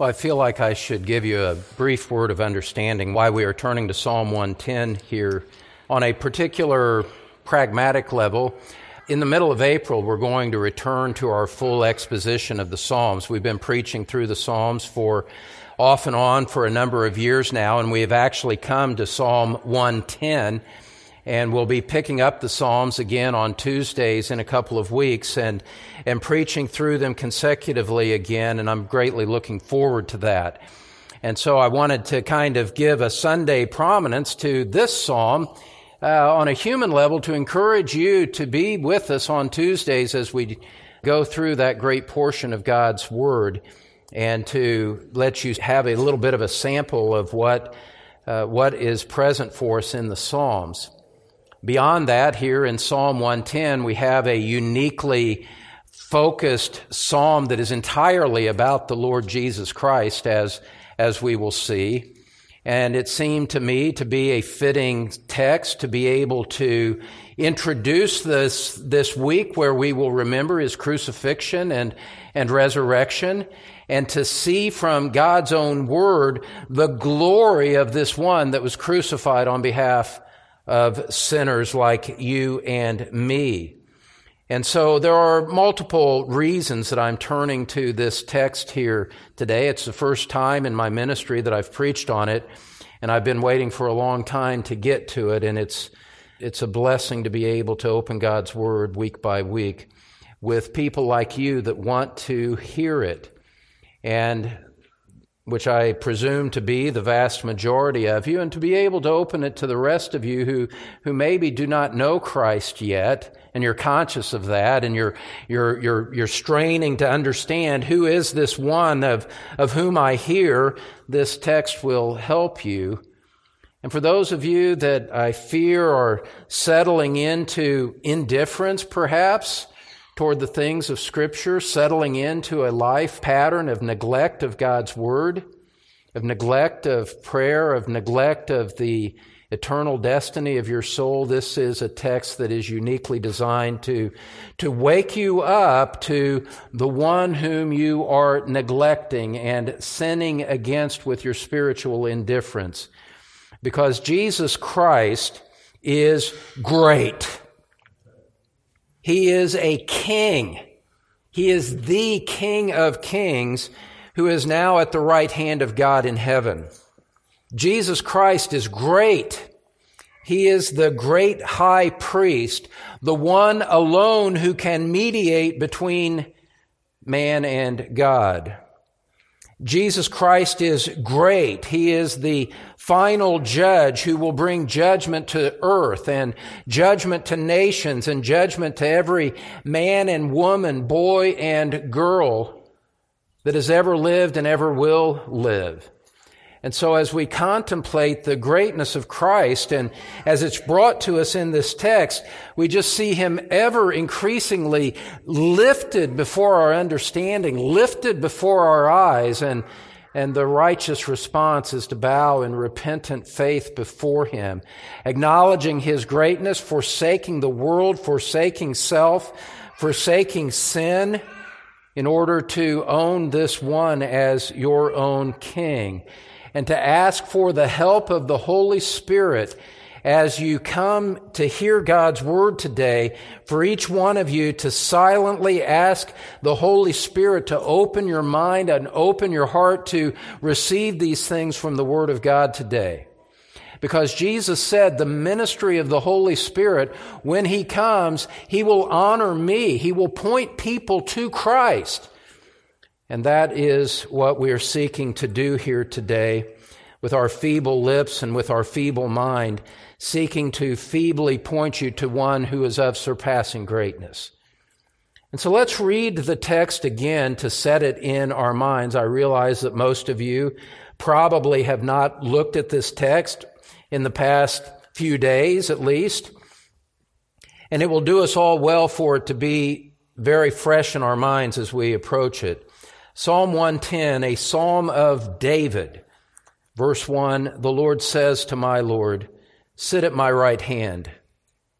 Well, I feel like I should give you a brief word of understanding why we are turning to Psalm 110 here on a particular pragmatic level. In the middle of April, we're going to return to our full exposition of the Psalms. We've been preaching through the Psalms for off and on for a number of years now, and we have actually come to Psalm 110 and we'll be picking up the Psalms again on Tuesdays in a couple of weeks and, and preaching through them consecutively again, and I'm greatly looking forward to that. And so I wanted to kind of give a Sunday prominence to this Psalm uh, on a human level to encourage you to be with us on Tuesdays as we go through that great portion of God's Word and to let you have a little bit of a sample of what, uh, what is present for us in the Psalms. Beyond that, here in Psalm 110, we have a uniquely focused psalm that is entirely about the Lord Jesus Christ, as, as we will see. And it seemed to me to be a fitting text to be able to introduce this, this week where we will remember his crucifixion and, and resurrection and to see from God's own word the glory of this one that was crucified on behalf of sinners like you and me. And so there are multiple reasons that I'm turning to this text here today. It's the first time in my ministry that I've preached on it, and I've been waiting for a long time to get to it, and it's, it's a blessing to be able to open God's Word week by week with people like you that want to hear it. And which I presume to be the vast majority of you, and to be able to open it to the rest of you who, who maybe do not know Christ yet, and you're conscious of that, and you're, you're, you're, you're straining to understand who is this one of, of whom I hear, this text will help you. And for those of you that I fear are settling into indifference, perhaps, toward the things of Scripture, settling into a life pattern of neglect of God's Word, of neglect of prayer, of neglect of the eternal destiny of your soul. This is a text that is uniquely designed to, to wake you up to the one whom you are neglecting and sinning against with your spiritual indifference. Because Jesus Christ is great. He is a king. He is the King of kings who is now at the right hand of God in heaven. Jesus Christ is great. He is the great high priest, the one alone who can mediate between man and God. Jesus Christ is great. He is the final judge who will bring judgment to earth and judgment to nations and judgment to every man and woman, boy and girl that has ever lived and ever will live. And so as we contemplate the greatness of Christ and as it's brought to us in this text, we just see him ever increasingly lifted before our understanding, lifted before our eyes and and the righteous response is to bow in repentant faith before Him, acknowledging His greatness, forsaking the world, forsaking self, forsaking sin, in order to own this one as your own King and to ask for the help of the Holy Spirit as you come to hear God's word today, for each one of you to silently ask the Holy Spirit to open your mind and open your heart to receive these things from the word of God today. Because Jesus said the ministry of the Holy Spirit, when He comes, He will honor me. He will point people to Christ. And that is what we are seeking to do here today with our feeble lips and with our feeble mind, seeking to feebly point you to one who is of surpassing greatness. And so let's read the text again to set it in our minds. I realize that most of you probably have not looked at this text in the past few days at least. And it will do us all well for it to be very fresh in our minds as we approach it. Psalm 110, a psalm of David. Verse 1 The Lord says to my Lord, Sit at my right hand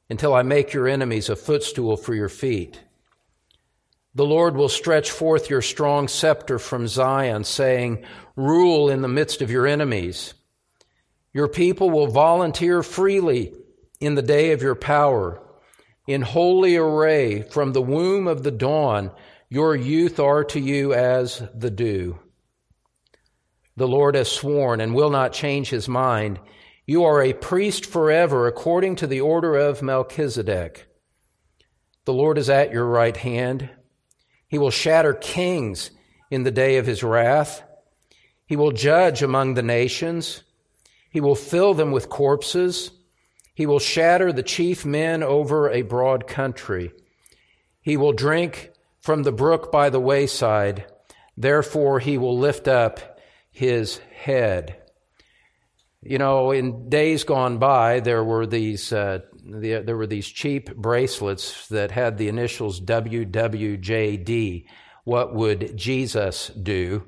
until I make your enemies a footstool for your feet. The Lord will stretch forth your strong scepter from Zion, saying, Rule in the midst of your enemies. Your people will volunteer freely in the day of your power. In holy array from the womb of the dawn, your youth are to you as the dew. The Lord has sworn and will not change his mind. You are a priest forever according to the order of Melchizedek. The Lord is at your right hand. He will shatter kings in the day of his wrath. He will judge among the nations. He will fill them with corpses. He will shatter the chief men over a broad country. He will drink from the brook by the wayside. Therefore, he will lift up his head. You know, in days gone by, there were these uh, the, there were these cheap bracelets that had the initials WWJD. What would Jesus do?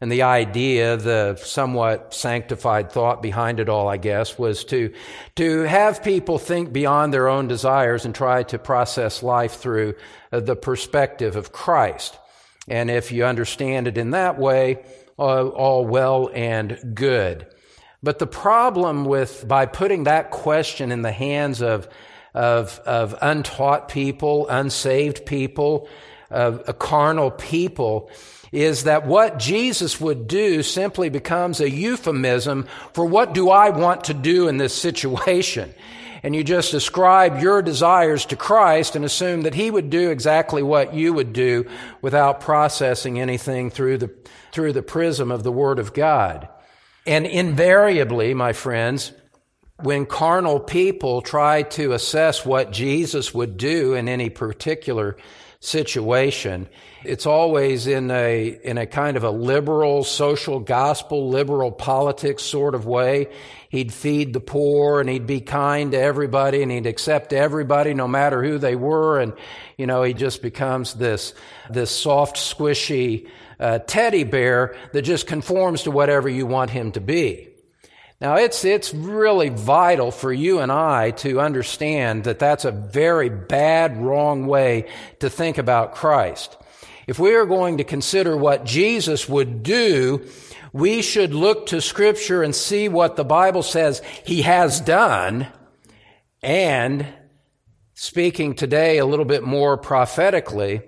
And the idea, the somewhat sanctified thought behind it all, I guess, was to, to have people think beyond their own desires and try to process life through uh, the perspective of Christ. And if you understand it in that way, uh, all well and good. But the problem with, by putting that question in the hands of, of, of untaught people, unsaved people, of a carnal people, is that what Jesus would do simply becomes a euphemism for what do I want to do in this situation? And you just ascribe your desires to Christ and assume that He would do exactly what you would do without processing anything through the, through the prism of the Word of God. And invariably, my friends, when carnal people try to assess what Jesus would do in any particular situation, it's always in a, in a kind of a liberal social gospel, liberal politics sort of way. He'd feed the poor and he'd be kind to everybody and he'd accept everybody no matter who they were. And, you know, he just becomes this, this soft, squishy, uh, teddy bear that just conforms to whatever you want him to be. Now, it's, it's really vital for you and I to understand that that's a very bad, wrong way to think about Christ. If we are going to consider what Jesus would do, we should look to Scripture and see what the Bible says He has done, and speaking today a little bit more prophetically,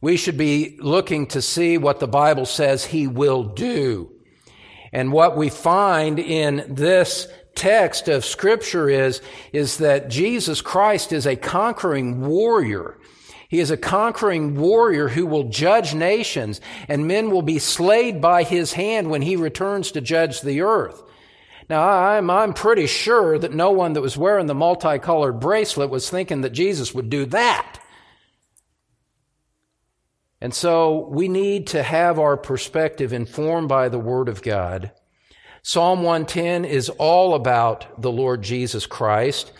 we should be looking to see what the Bible says he will do. And what we find in this text of scripture is, is that Jesus Christ is a conquering warrior. He is a conquering warrior who will judge nations and men will be slayed by his hand when he returns to judge the earth. Now, I'm, I'm pretty sure that no one that was wearing the multicolored bracelet was thinking that Jesus would do that. And so we need to have our perspective informed by the Word of God. Psalm 110 is all about the Lord Jesus Christ.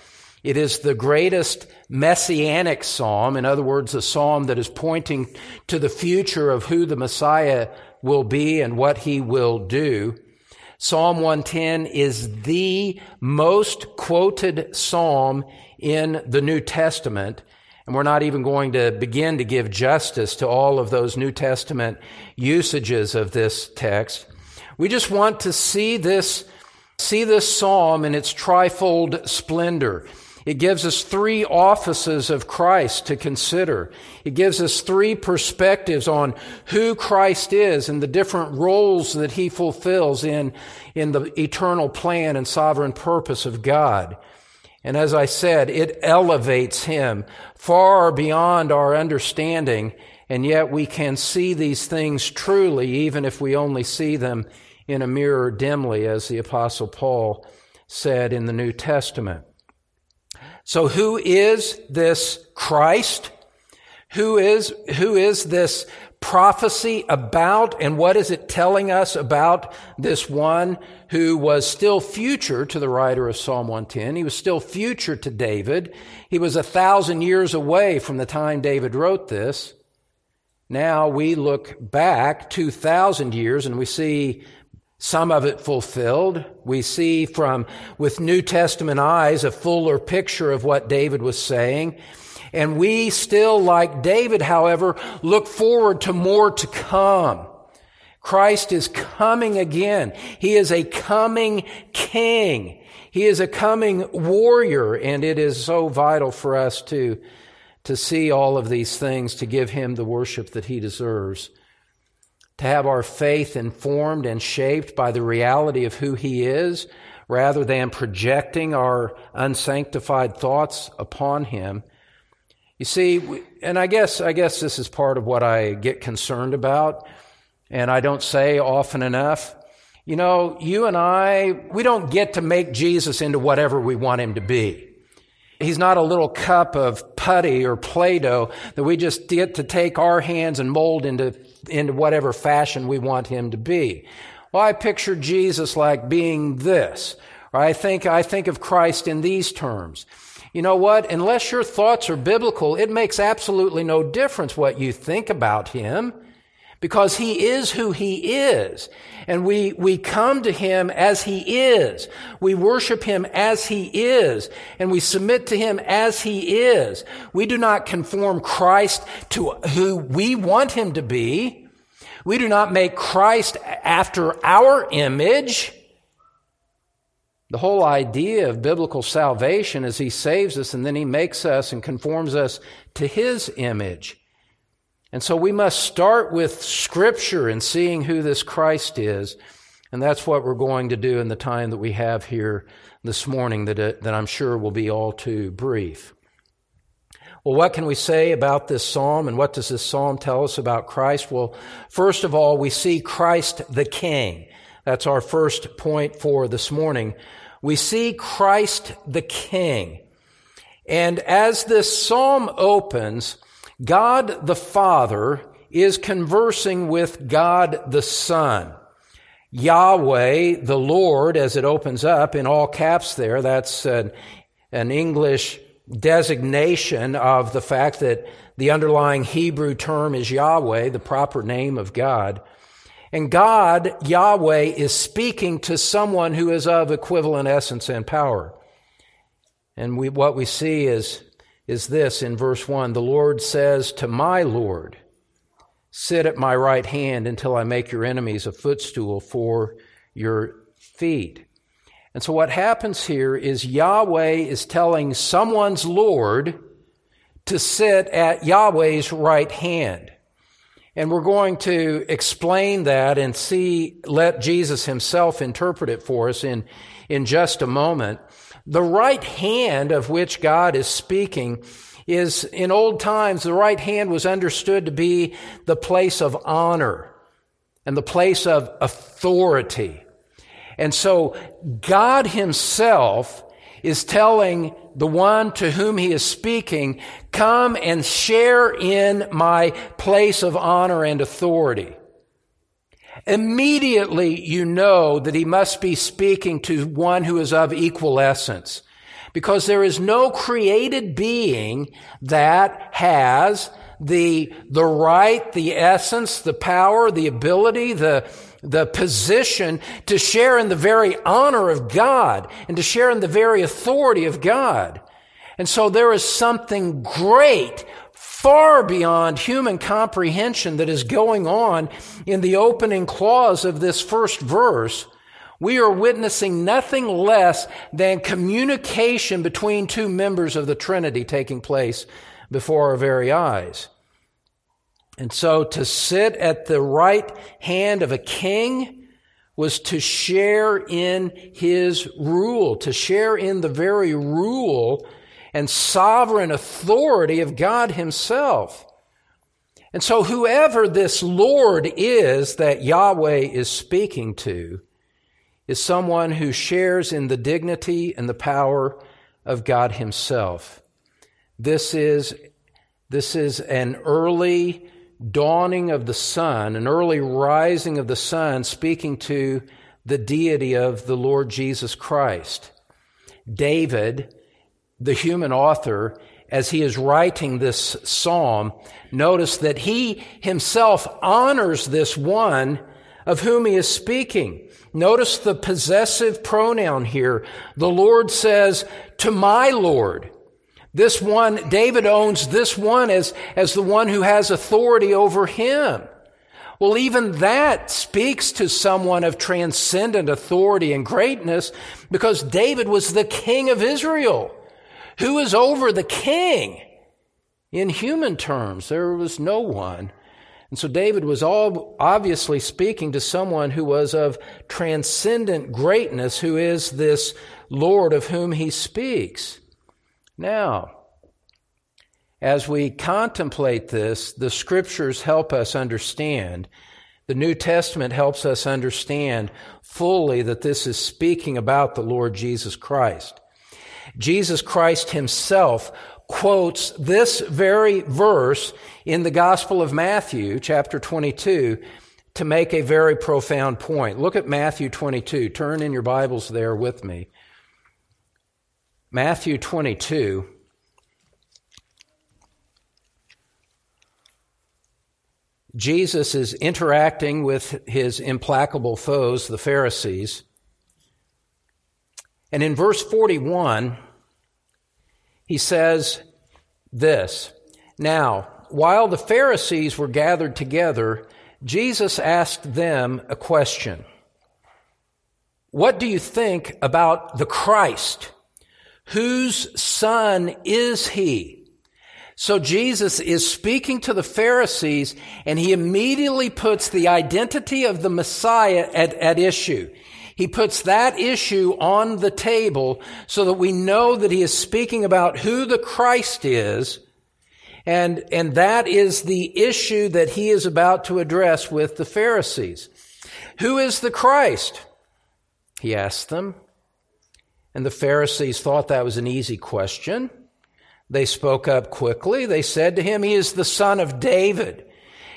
It is the greatest messianic psalm. In other words, a psalm that is pointing to the future of who the Messiah will be and what he will do. Psalm 110 is the most quoted psalm in the New Testament. And we're not even going to begin to give justice to all of those New Testament usages of this text. We just want to see this, see this psalm in its trifold splendor. It gives us three offices of Christ to consider. It gives us three perspectives on who Christ is and the different roles that he fulfills in, in the eternal plan and sovereign purpose of God. And as I said, it elevates him far beyond our understanding, and yet we can see these things truly, even if we only see them in a mirror dimly, as the Apostle Paul said in the New Testament. So who is this Christ? Who is, who is this prophecy about and what is it telling us about this one who was still future to the writer of Psalm 110? He was still future to David. He was a thousand years away from the time David wrote this. Now we look back 2,000 years and we see some of it fulfilled. We see from, with New Testament eyes, a fuller picture of what David was saying. And we still, like David, however, look forward to more to come. Christ is coming again. He is a coming king. He is a coming warrior, and it is so vital for us to, to see all of these things, to give him the worship that he deserves, to have our faith informed and shaped by the reality of who he is, rather than projecting our unsanctified thoughts upon him. You see, and I guess, I guess this is part of what I get concerned about, and I don't say often enough. You know, you and I, we don't get to make Jesus into whatever we want him to be. He's not a little cup of putty or Play-Doh that we just get to take our hands and mold into, into whatever fashion we want him to be. Well, I picture Jesus like being this. Or I think, I think of Christ in these terms. You know what? Unless your thoughts are biblical, it makes absolutely no difference what you think about him because he is who he is. And we, we come to him as he is. We worship him as he is. And we submit to him as he is. We do not conform Christ to who we want him to be. We do not make Christ after our image. The whole idea of biblical salvation is He saves us and then He makes us and conforms us to His image. And so we must start with Scripture and seeing who this Christ is. And that's what we're going to do in the time that we have here this morning that, it, that I'm sure will be all too brief. Well, what can we say about this psalm and what does this psalm tell us about Christ? Well, first of all, we see Christ the King. That's our first point for this morning we see Christ the King. And as this psalm opens, God the Father is conversing with God the Son. Yahweh, the Lord, as it opens up in all caps there, that's an, an English designation of the fact that the underlying Hebrew term is Yahweh, the proper name of God. And God, Yahweh, is speaking to someone who is of equivalent essence and power. And we, what we see is, is this in verse 1 The Lord says to my Lord, Sit at my right hand until I make your enemies a footstool for your feet. And so what happens here is Yahweh is telling someone's Lord to sit at Yahweh's right hand. And we're going to explain that and see, let Jesus himself interpret it for us in, in just a moment. The right hand of which God is speaking is, in old times, the right hand was understood to be the place of honor and the place of authority. And so God himself is telling the one to whom he is speaking, come and share in my place of honor and authority. Immediately you know that he must be speaking to one who is of equal essence. Because there is no created being that has the, the right, the essence, the power, the ability, the, the position to share in the very honor of God and to share in the very authority of God. And so there is something great far beyond human comprehension that is going on in the opening clause of this first verse. We are witnessing nothing less than communication between two members of the Trinity taking place before our very eyes. And so to sit at the right hand of a king was to share in his rule, to share in the very rule and sovereign authority of God himself. And so whoever this Lord is that Yahweh is speaking to is someone who shares in the dignity and the power of God himself. This is, this is an early dawning of the sun, an early rising of the sun, speaking to the deity of the Lord Jesus Christ. David, the human author, as he is writing this psalm, notice that he himself honors this one of whom he is speaking. Notice the possessive pronoun here. The Lord says, to my Lord. This one, David owns this one as, as the one who has authority over him. Well, even that speaks to someone of transcendent authority and greatness because David was the king of Israel. Who is over the king? In human terms, there was no one. And so David was all obviously speaking to someone who was of transcendent greatness, who is this Lord of whom he speaks. Now, as we contemplate this, the scriptures help us understand. The New Testament helps us understand fully that this is speaking about the Lord Jesus Christ. Jesus Christ himself quotes this very verse in the Gospel of Matthew, chapter 22, to make a very profound point. Look at Matthew 22. Turn in your Bibles there with me. Matthew 22. Jesus is interacting with his implacable foes, the Pharisees. And in verse 41, he says this Now, while the Pharisees were gathered together, Jesus asked them a question What do you think about the Christ? Whose son is he? So Jesus is speaking to the Pharisees and he immediately puts the identity of the Messiah at, at issue. He puts that issue on the table so that we know that he is speaking about who the Christ is. And, and that is the issue that he is about to address with the Pharisees. Who is the Christ? He asked them. And the Pharisees thought that was an easy question. They spoke up quickly. They said to him, He is the son of David.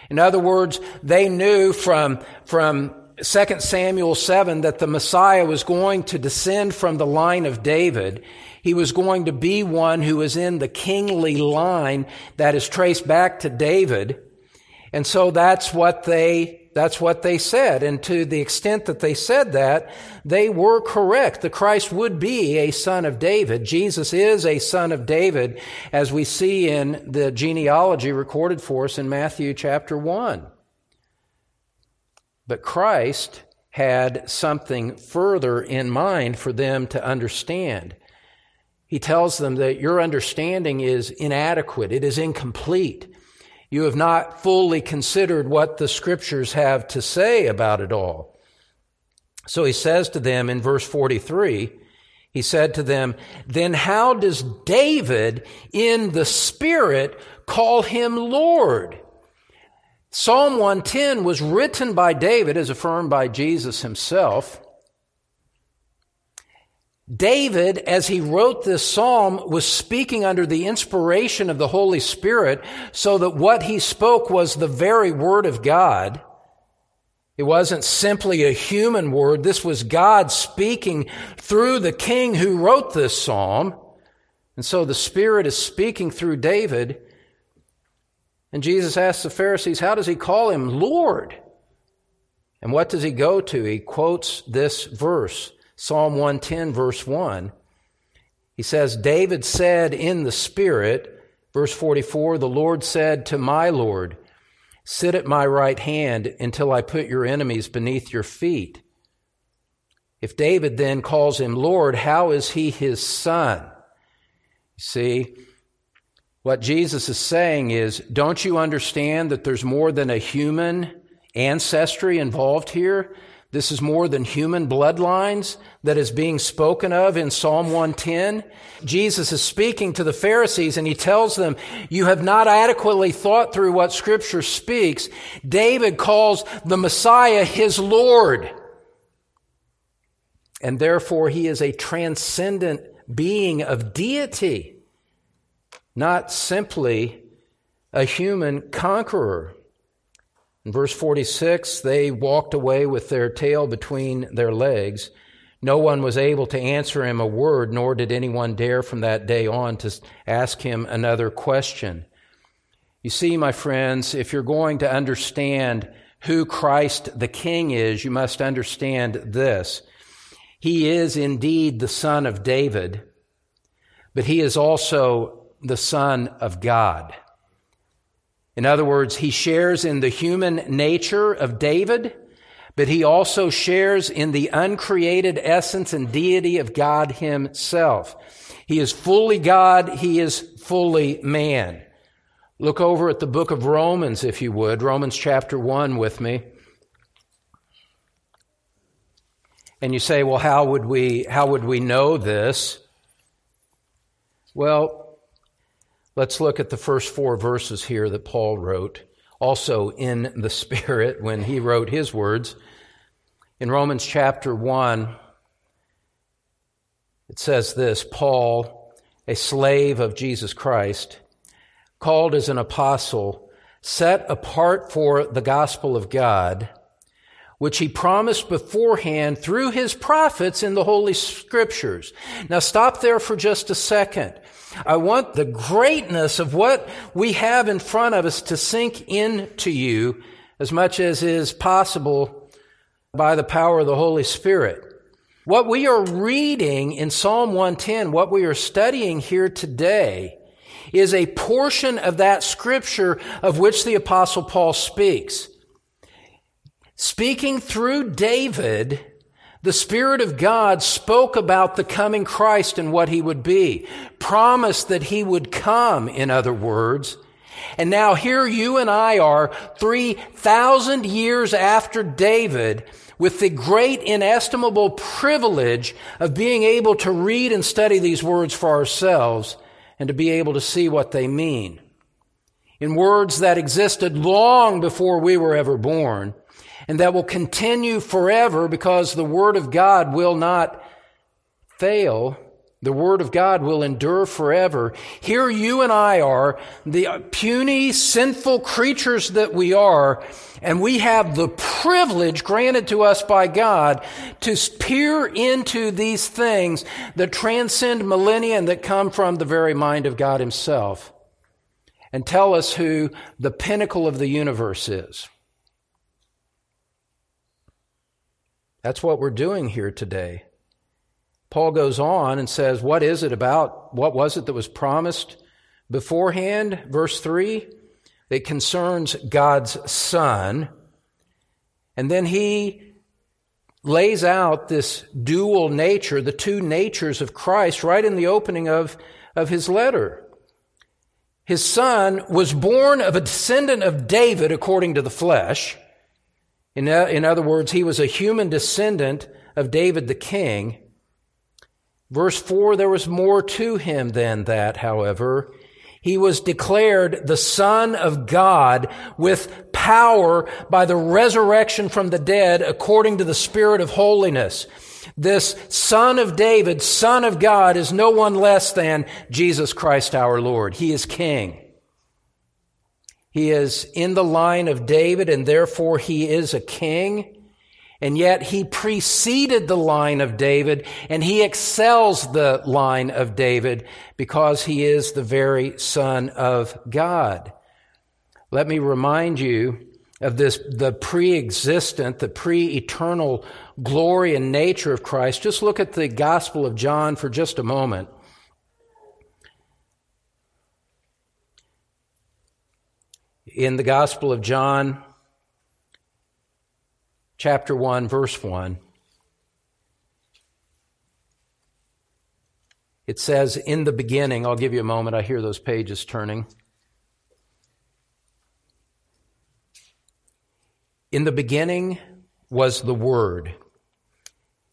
In other words, they knew from, from 2 Samuel 7 that the Messiah was going to descend from the line of David. He was going to be one who was in the kingly line that is traced back to David. And so that's what they that's what they said. And to the extent that they said that, they were correct. The Christ would be a son of David. Jesus is a son of David, as we see in the genealogy recorded for us in Matthew chapter 1. But Christ had something further in mind for them to understand. He tells them that your understanding is inadequate. It is incomplete. You have not fully considered what the scriptures have to say about it all. So he says to them in verse 43, he said to them, Then how does David in the Spirit call him Lord? Psalm 110 was written by David as affirmed by Jesus himself. David, as he wrote this psalm, was speaking under the inspiration of the Holy Spirit so that what he spoke was the very word of God. It wasn't simply a human word. This was God speaking through the king who wrote this psalm. And so the Spirit is speaking through David. And Jesus asks the Pharisees, how does he call him Lord? And what does he go to? He quotes this verse. Psalm 110, verse 1. He says, David said in the Spirit, verse 44, the Lord said to my Lord, Sit at my right hand until I put your enemies beneath your feet. If David then calls him Lord, how is he his son? See, what Jesus is saying is, don't you understand that there's more than a human ancestry involved here? This is more than human bloodlines that is being spoken of in Psalm 110. Jesus is speaking to the Pharisees and he tells them, you have not adequately thought through what scripture speaks. David calls the Messiah his Lord. And therefore he is a transcendent being of deity, not simply a human conqueror. In verse 46, they walked away with their tail between their legs. No one was able to answer him a word, nor did anyone dare from that day on to ask him another question. You see, my friends, if you're going to understand who Christ the King is, you must understand this. He is indeed the Son of David, but he is also the Son of God. In other words, he shares in the human nature of David, but he also shares in the uncreated essence and deity of God himself. He is fully God, he is fully man. Look over at the book of Romans, if you would, Romans chapter 1 with me. And you say, well, how would we, how would we know this? Well, Let's look at the first four verses here that Paul wrote, also in the Spirit when he wrote his words. In Romans chapter 1, it says this Paul, a slave of Jesus Christ, called as an apostle, set apart for the gospel of God, which he promised beforehand through his prophets in the Holy Scriptures. Now stop there for just a second. I want the greatness of what we have in front of us to sink into you as much as is possible by the power of the Holy Spirit. What we are reading in Psalm 110, what we are studying here today, is a portion of that scripture of which the apostle Paul speaks. Speaking through David, the Spirit of God spoke about the coming Christ and what he would be, promised that he would come, in other words. And now here you and I are 3,000 years after David with the great inestimable privilege of being able to read and study these words for ourselves and to be able to see what they mean. In words that existed long before we were ever born, and that will continue forever because the Word of God will not fail. The Word of God will endure forever. Here you and I are, the puny, sinful creatures that we are, and we have the privilege granted to us by God to peer into these things that transcend millennia and that come from the very mind of God Himself and tell us who the pinnacle of the universe is. That's what we're doing here today. Paul goes on and says, What is it about? What was it that was promised beforehand? Verse 3 it concerns God's Son. And then he lays out this dual nature, the two natures of Christ, right in the opening of, of his letter. His son was born of a descendant of David according to the flesh. In, in other words, he was a human descendant of David the king. Verse 4 there was more to him than that, however. He was declared the Son of God with power by the resurrection from the dead according to the Spirit of holiness. This Son of David, Son of God, is no one less than Jesus Christ our Lord. He is King. He is in the line of David and therefore he is a king. And yet he preceded the line of David and he excels the line of David because he is the very son of God. Let me remind you of this, the pre-existent, the pre-eternal glory and nature of Christ. Just look at the Gospel of John for just a moment. In the Gospel of John, chapter 1, verse 1. It says, In the beginning, I'll give you a moment, I hear those pages turning. In the beginning was the Word,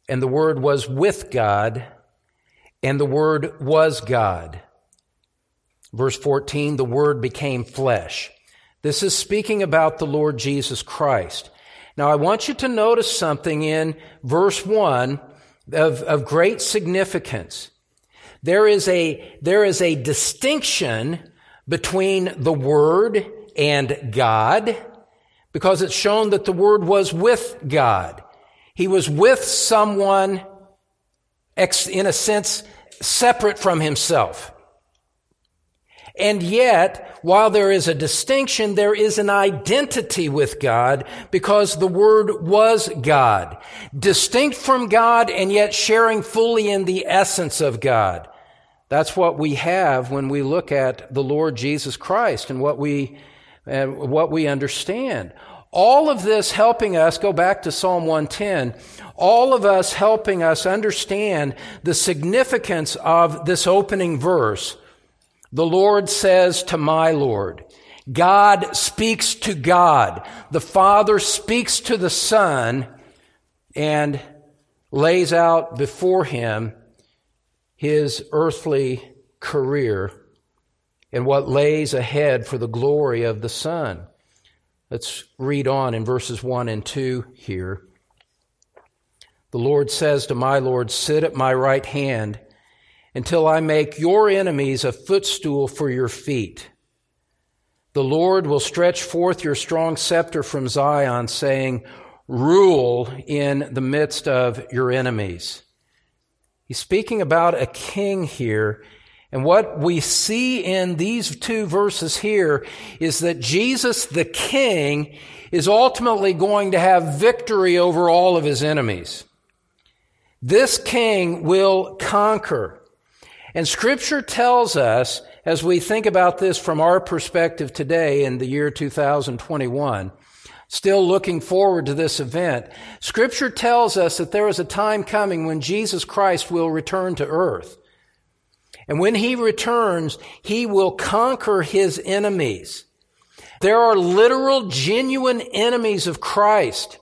and the Word was with God, and the Word was God. Verse 14, the Word became flesh this is speaking about the Lord Jesus Christ. Now, I want you to notice something in verse 1 of, of great significance. There is a, there is a distinction between the Word and God, because it's shown that the Word was with God. He was with someone, in a sense, separate from himself. And yet, while there is a distinction, there is an identity with God because the Word was God. Distinct from God and yet sharing fully in the essence of God. That's what we have when we look at the Lord Jesus Christ and what we, and what we understand. All of this helping us, go back to Psalm 110, all of us helping us understand the significance of this opening verse. The Lord says to my Lord, God speaks to God. The Father speaks to the Son and lays out before him his earthly career and what lays ahead for the glory of the Son. Let's read on in verses 1 and 2 here. The Lord says to my Lord, Sit at my right hand until I make your enemies a footstool for your feet. The Lord will stretch forth your strong scepter from Zion, saying, Rule in the midst of your enemies. He's speaking about a king here and what we see in these two verses here is that Jesus the King is ultimately going to have victory over all of his enemies. This King will conquer. And scripture tells us, as we think about this from our perspective today in the year 2021, still looking forward to this event, scripture tells us that there is a time coming when Jesus Christ will return to earth. And when he returns, he will conquer his enemies. There are literal, genuine enemies of Christ.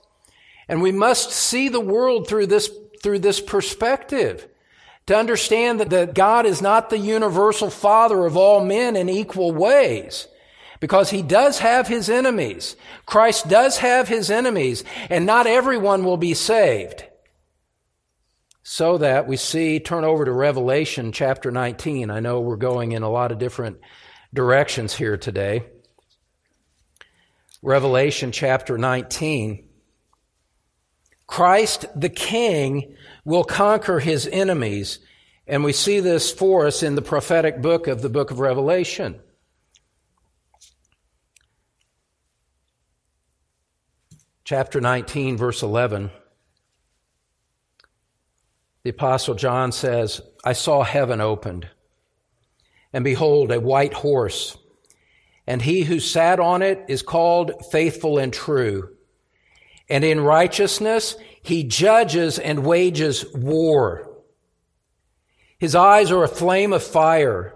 And we must see the world through this, through this perspective to understand that, that God is not the universal father of all men in equal ways. Because he does have his enemies. Christ does have his enemies, and not everyone will be saved so that we see, turn over to Revelation chapter 19. I know we're going in a lot of different directions here today. Revelation chapter 19. Christ the King will conquer his enemies, and we see this for us in the prophetic book of the book of Revelation. Chapter 19, verse 11. The Apostle John says, I saw heaven opened, and behold, a white horse, and he who sat on it is called faithful and true. And in righteousness he judges and wages war. His eyes are a flame of fire,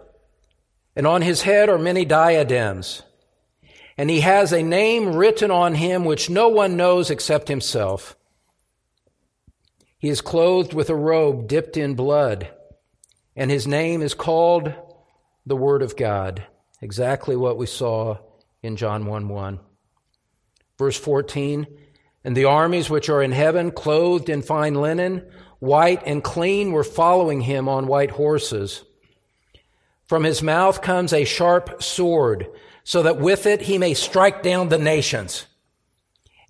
and on his head are many diadems. And he has a name written on him which no one knows except himself. He is clothed with a robe dipped in blood, and his name is called the Word of God. Exactly what we saw in John 1 1. Verse 14 And the armies which are in heaven, clothed in fine linen, white and clean, were following him on white horses. From his mouth comes a sharp sword, so that with it he may strike down the nations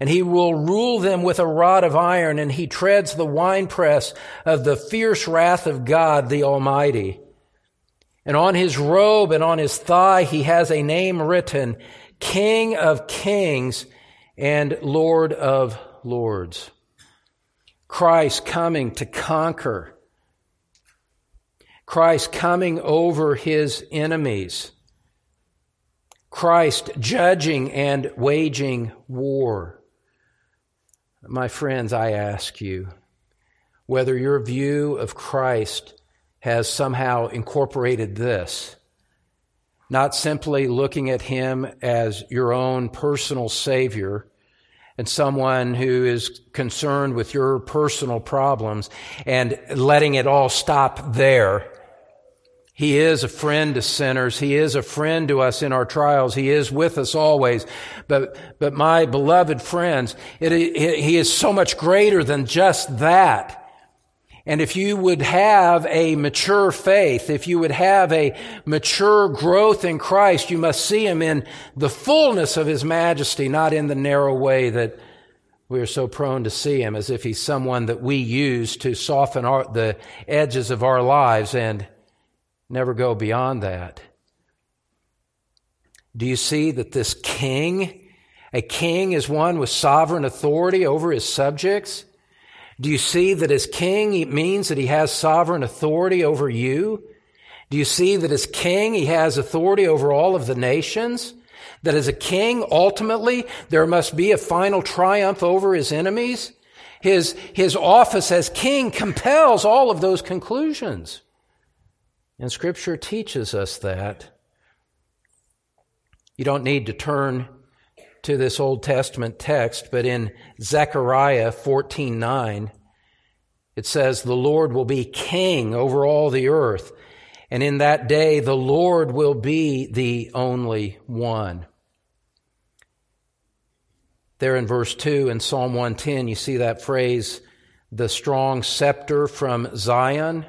and he will rule them with a rod of iron, and he treads the winepress of the fierce wrath of God the Almighty. And on his robe and on his thigh he has a name written, King of Kings and Lord of Lords. Christ coming to conquer. Christ coming over his enemies. Christ judging and waging war. My friends, I ask you whether your view of Christ has somehow incorporated this. Not simply looking at him as your own personal Savior and someone who is concerned with your personal problems and letting it all stop there he is a friend to sinners. He is a friend to us in our trials. He is with us always. But, but my beloved friends, it, it, he is so much greater than just that. And if you would have a mature faith, if you would have a mature growth in Christ, you must see Him in the fullness of His majesty, not in the narrow way that we are so prone to see Him as if He's someone that we use to soften our, the edges of our lives and never go beyond that. Do you see that this king, a king is one with sovereign authority over his subjects? Do you see that as king, it means that he has sovereign authority over you? Do you see that as king, he has authority over all of the nations? That as a king, ultimately, there must be a final triumph over his enemies? His, his office as king compels all of those conclusions. And scripture teaches us that. You don't need to turn to this Old Testament text, but in Zechariah 14:9 it says the Lord will be king over all the earth and in that day the Lord will be the only one. There in verse 2 in Psalm 110 you see that phrase the strong scepter from Zion.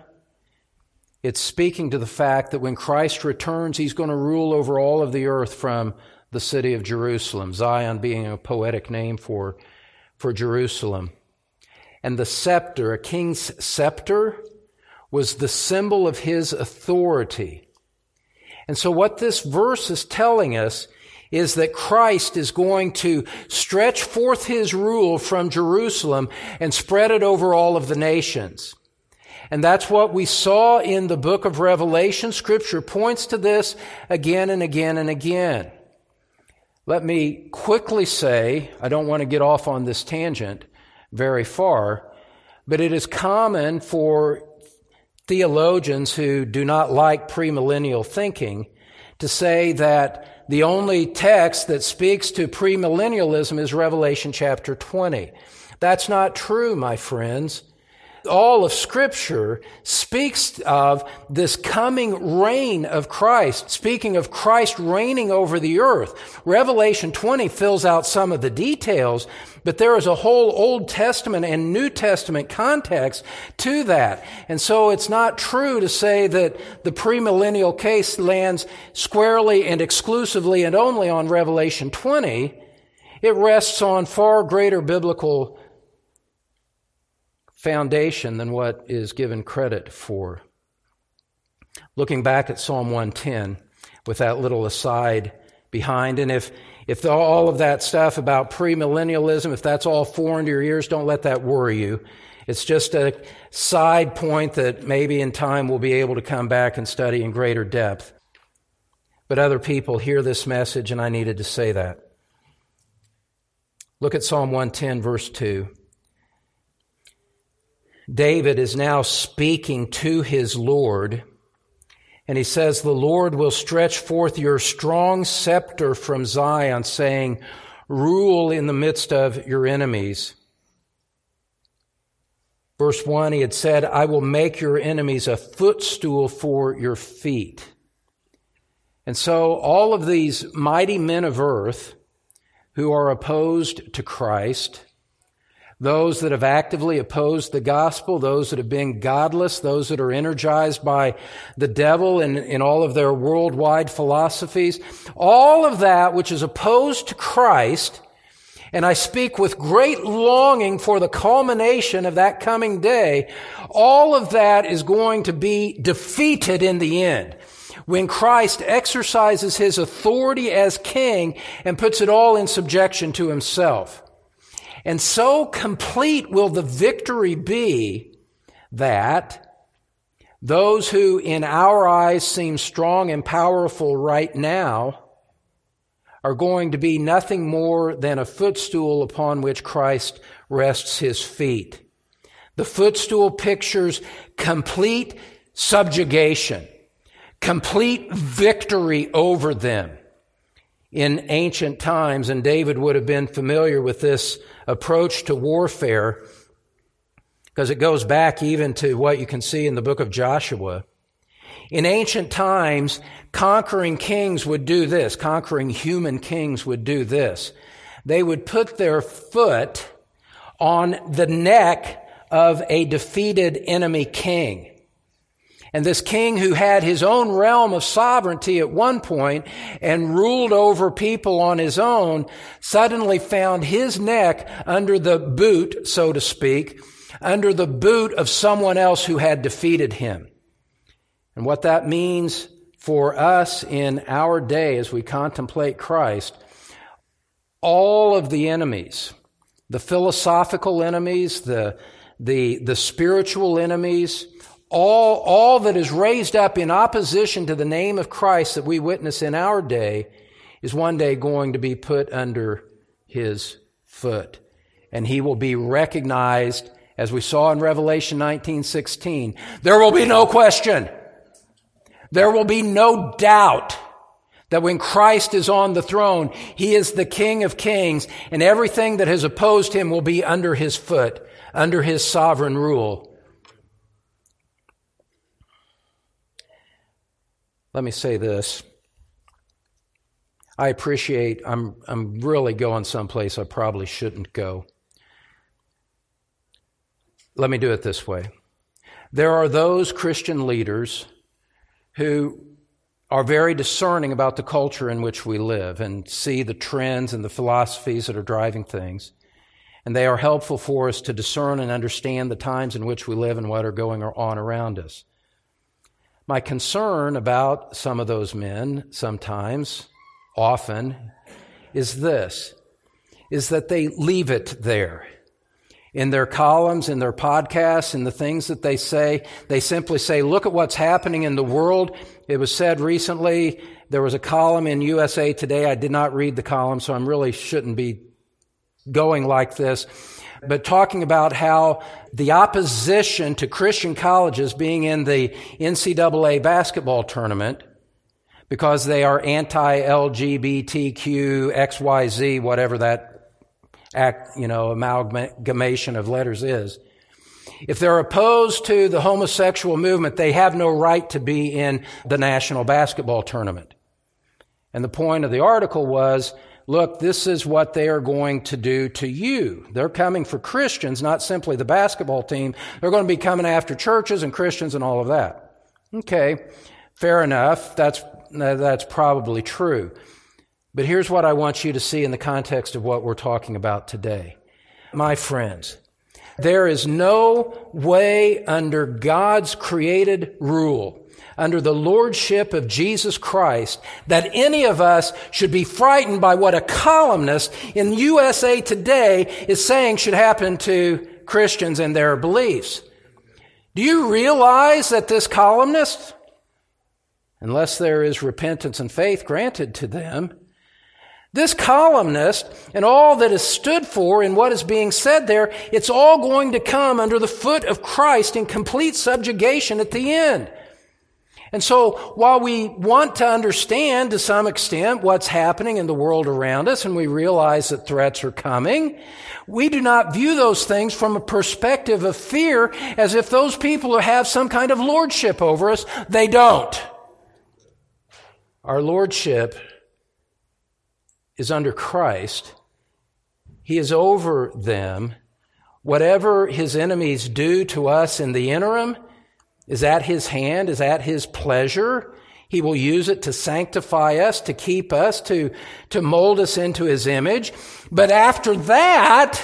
It's speaking to the fact that when Christ returns, he's going to rule over all of the earth from the city of Jerusalem, Zion being a poetic name for, for Jerusalem. And the scepter, a king's scepter, was the symbol of his authority. And so what this verse is telling us is that Christ is going to stretch forth his rule from Jerusalem and spread it over all of the nations. And that's what we saw in the book of Revelation. Scripture points to this again and again and again. Let me quickly say, I don't want to get off on this tangent very far, but it is common for theologians who do not like premillennial thinking to say that the only text that speaks to premillennialism is Revelation chapter 20. That's not true, my friends all of scripture speaks of this coming reign of Christ, speaking of Christ reigning over the earth. Revelation 20 fills out some of the details, but there is a whole Old Testament and New Testament context to that. And so it's not true to say that the premillennial case lands squarely and exclusively and only on Revelation 20. It rests on far greater biblical foundation than what is given credit for. Looking back at Psalm 110 with that little aside behind, and if, if all of that stuff about premillennialism, if that's all foreign to your ears, don't let that worry you. It's just a side point that maybe in time we'll be able to come back and study in greater depth. But other people hear this message, and I needed to say that. Look at Psalm 110, verse 2. David is now speaking to his Lord, and he says, The Lord will stretch forth your strong scepter from Zion, saying, Rule in the midst of your enemies. Verse 1, he had said, I will make your enemies a footstool for your feet. And so all of these mighty men of earth who are opposed to Christ, those that have actively opposed the gospel, those that have been godless, those that are energized by the devil and in all of their worldwide philosophies, all of that which is opposed to Christ, and I speak with great longing for the culmination of that coming day, all of that is going to be defeated in the end when Christ exercises his authority as king and puts it all in subjection to himself. And so complete will the victory be that those who in our eyes seem strong and powerful right now are going to be nothing more than a footstool upon which Christ rests his feet. The footstool pictures complete subjugation, complete victory over them in ancient times, and David would have been familiar with this approach to warfare because it goes back even to what you can see in the book of Joshua. In ancient times, conquering kings would do this. Conquering human kings would do this. They would put their foot on the neck of a defeated enemy king. And this king who had his own realm of sovereignty at one point and ruled over people on his own suddenly found his neck under the boot, so to speak, under the boot of someone else who had defeated him. And what that means for us in our day as we contemplate Christ, all of the enemies, the philosophical enemies, the, the, the spiritual enemies, all, all that is raised up in opposition to the name of Christ that we witness in our day is one day going to be put under his foot. And he will be recognized, as we saw in Revelation 19:16. There will be no question. There will be no doubt that when Christ is on the throne, he is the King of kings, and everything that has opposed him will be under his foot, under his sovereign rule. Let me say this. I appreciate, I'm, I'm really going someplace I probably shouldn't go. Let me do it this way. There are those Christian leaders who are very discerning about the culture in which we live and see the trends and the philosophies that are driving things. And they are helpful for us to discern and understand the times in which we live and what are going on around us. My concern about some of those men, sometimes, often, is this, is that they leave it there. In their columns, in their podcasts, in the things that they say, they simply say, look at what's happening in the world. It was said recently, there was a column in USA Today. I did not read the column, so I really shouldn't be going like this but talking about how the opposition to Christian colleges being in the NCAA basketball tournament because they are anti-LGBTQ, XYZ, whatever that act, you know, amalgamation of letters is. If they're opposed to the homosexual movement, they have no right to be in the national basketball tournament. And the point of the article was look, this is what they are going to do to you. They're coming for Christians, not simply the basketball team. They're going to be coming after churches and Christians and all of that. Okay, fair enough. That's, that's probably true. But here's what I want you to see in the context of what we're talking about today. My friends, there is no way under God's created rule under the lordship of Jesus Christ that any of us should be frightened by what a columnist in USA Today is saying should happen to Christians and their beliefs. Do you realize that this columnist, unless there is repentance and faith granted to them, this columnist and all that is stood for and what is being said there, it's all going to come under the foot of Christ in complete subjugation at the end. And so while we want to understand to some extent what's happening in the world around us and we realize that threats are coming, we do not view those things from a perspective of fear as if those people have some kind of lordship over us. They don't. Our lordship is under Christ. He is over them. Whatever his enemies do to us in the interim, is at his hand, is at his pleasure. He will use it to sanctify us, to keep us, to, to mold us into his image. But after that,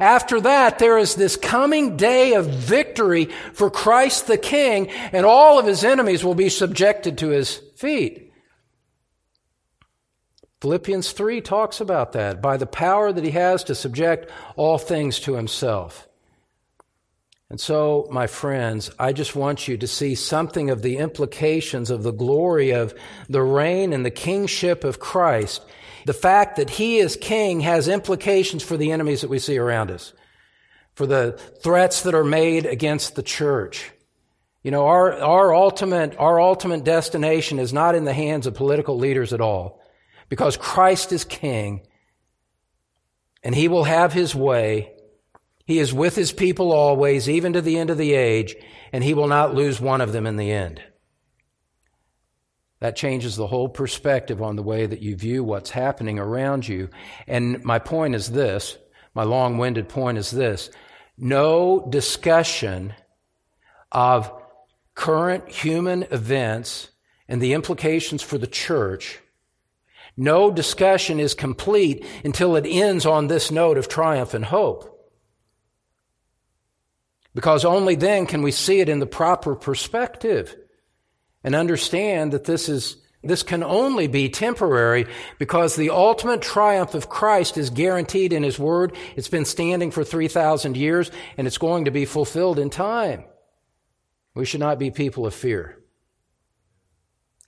after that, there is this coming day of victory for Christ the King, and all of his enemies will be subjected to his feet. Philippians 3 talks about that, by the power that he has to subject all things to himself. And so, my friends, I just want you to see something of the implications of the glory of the reign and the kingship of Christ. The fact that he is king has implications for the enemies that we see around us, for the threats that are made against the church. You know, our, our ultimate, our ultimate destination is not in the hands of political leaders at all, because Christ is king and he will have his way he is with his people always, even to the end of the age, and he will not lose one of them in the end. That changes the whole perspective on the way that you view what's happening around you. And my point is this, my long winded point is this no discussion of current human events and the implications for the church, no discussion is complete until it ends on this note of triumph and hope. Because only then can we see it in the proper perspective and understand that this is this can only be temporary because the ultimate triumph of Christ is guaranteed in His Word. It's been standing for 3,000 years and it's going to be fulfilled in time. We should not be people of fear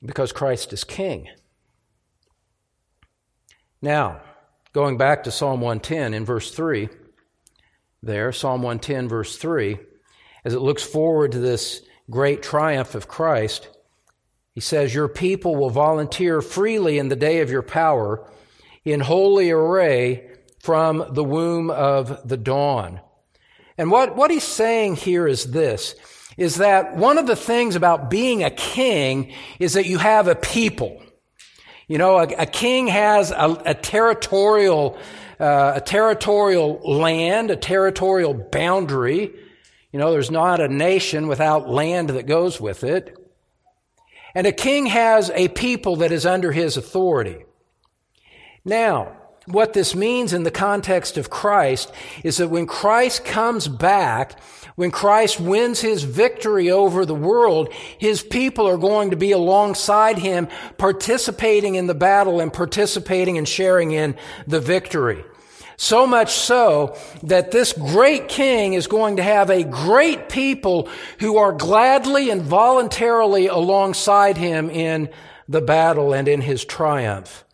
because Christ is King. Now, going back to Psalm 110 in verse 3, there, Psalm 110, verse 3, as it looks forward to this great triumph of Christ, he says, Your people will volunteer freely in the day of your power in holy array from the womb of the dawn. And what, what he's saying here is this, is that one of the things about being a king is that you have a people. You know, a, a king has a, a territorial, uh, a territorial land, a territorial boundary. You know, there's not a nation without land that goes with it. And a king has a people that is under his authority. Now, what this means in the context of Christ is that when Christ comes back, when Christ wins his victory over the world, his people are going to be alongside him, participating in the battle and participating and sharing in the victory. So much so that this great king is going to have a great people who are gladly and voluntarily alongside him in the battle and in his triumph.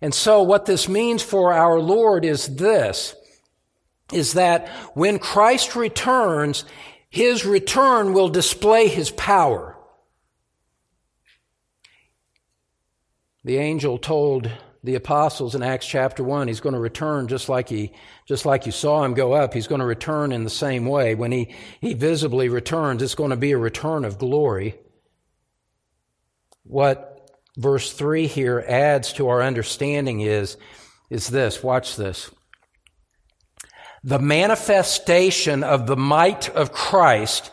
And so what this means for our Lord is this, is that when Christ returns, his return will display his power. The angel told the apostles in Acts chapter 1. He's going to return just like he, just like you saw him go up. He's going to return in the same way. When he, he visibly returns, it's going to be a return of glory. What verse 3 here adds to our understanding is, is this. Watch this. The manifestation of the might of Christ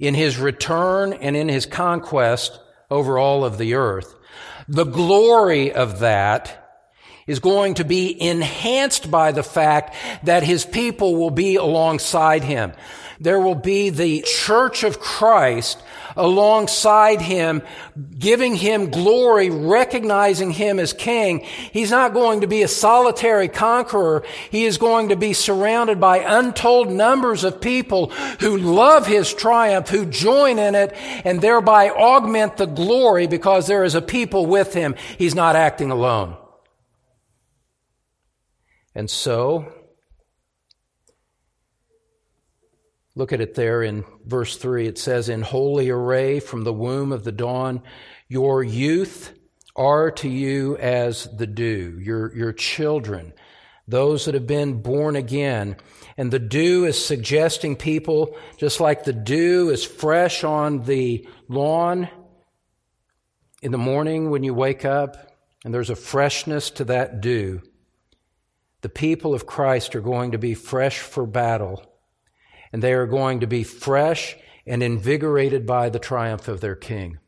in his return and in his conquest over all of the earth the glory of that is going to be enhanced by the fact that his people will be alongside him. There will be the church of Christ alongside him, giving him glory, recognizing him as king. He's not going to be a solitary conqueror. He is going to be surrounded by untold numbers of people who love his triumph, who join in it, and thereby augment the glory because there is a people with him. He's not acting alone. And so, look at it there in verse 3. It says, In holy array from the womb of the dawn, your youth are to you as the dew, your, your children, those that have been born again. And the dew is suggesting people, just like the dew is fresh on the lawn in the morning when you wake up, and there's a freshness to that dew the people of Christ are going to be fresh for battle, and they are going to be fresh and invigorated by the triumph of their King.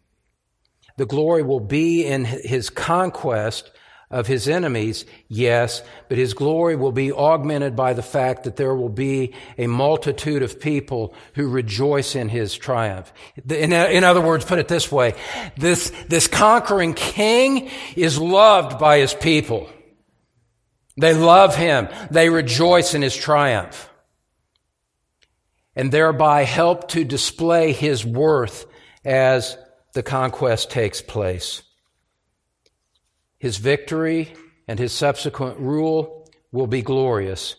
The glory will be in his conquest of his enemies, yes, but his glory will be augmented by the fact that there will be a multitude of people who rejoice in his triumph. In, in, other words, put it this way, this, this conquering king is loved by his people. They love him. They rejoice in his triumph. And thereby help to display his worth as the conquest takes place. His victory and his subsequent rule will be glorious.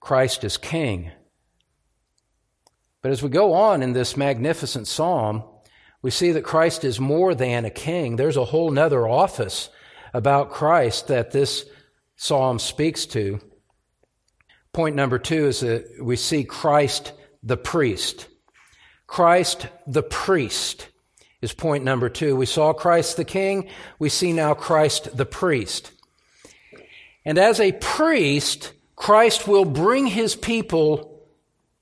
Christ is king. But as we go on in this magnificent psalm, we see that Christ is more than a king. There's a whole nother office about Christ that this psalm speaks to. Point number two is that we see Christ the priest. Christ the priest is point number two. We saw Christ the king. We see now Christ the priest. And as a priest, Christ will bring his people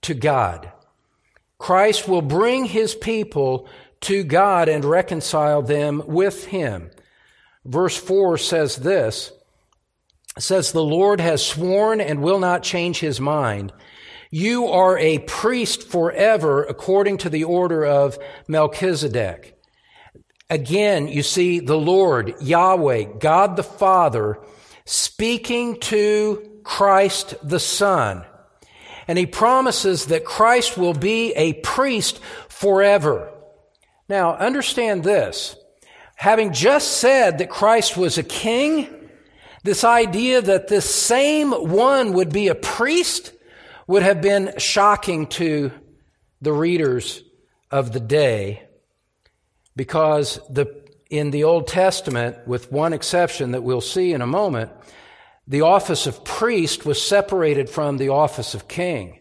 to God. Christ will bring his people to God and reconcile them with him. Verse 4 says this says, The Lord has sworn and will not change his mind. You are a priest forever according to the order of Melchizedek. Again, you see the Lord, Yahweh, God the Father, speaking to Christ the Son. And he promises that Christ will be a priest forever. Now, understand this. Having just said that Christ was a king, this idea that this same one would be a priest would have been shocking to the readers of the day because the, in the Old Testament, with one exception that we'll see in a moment, the office of priest was separated from the office of king.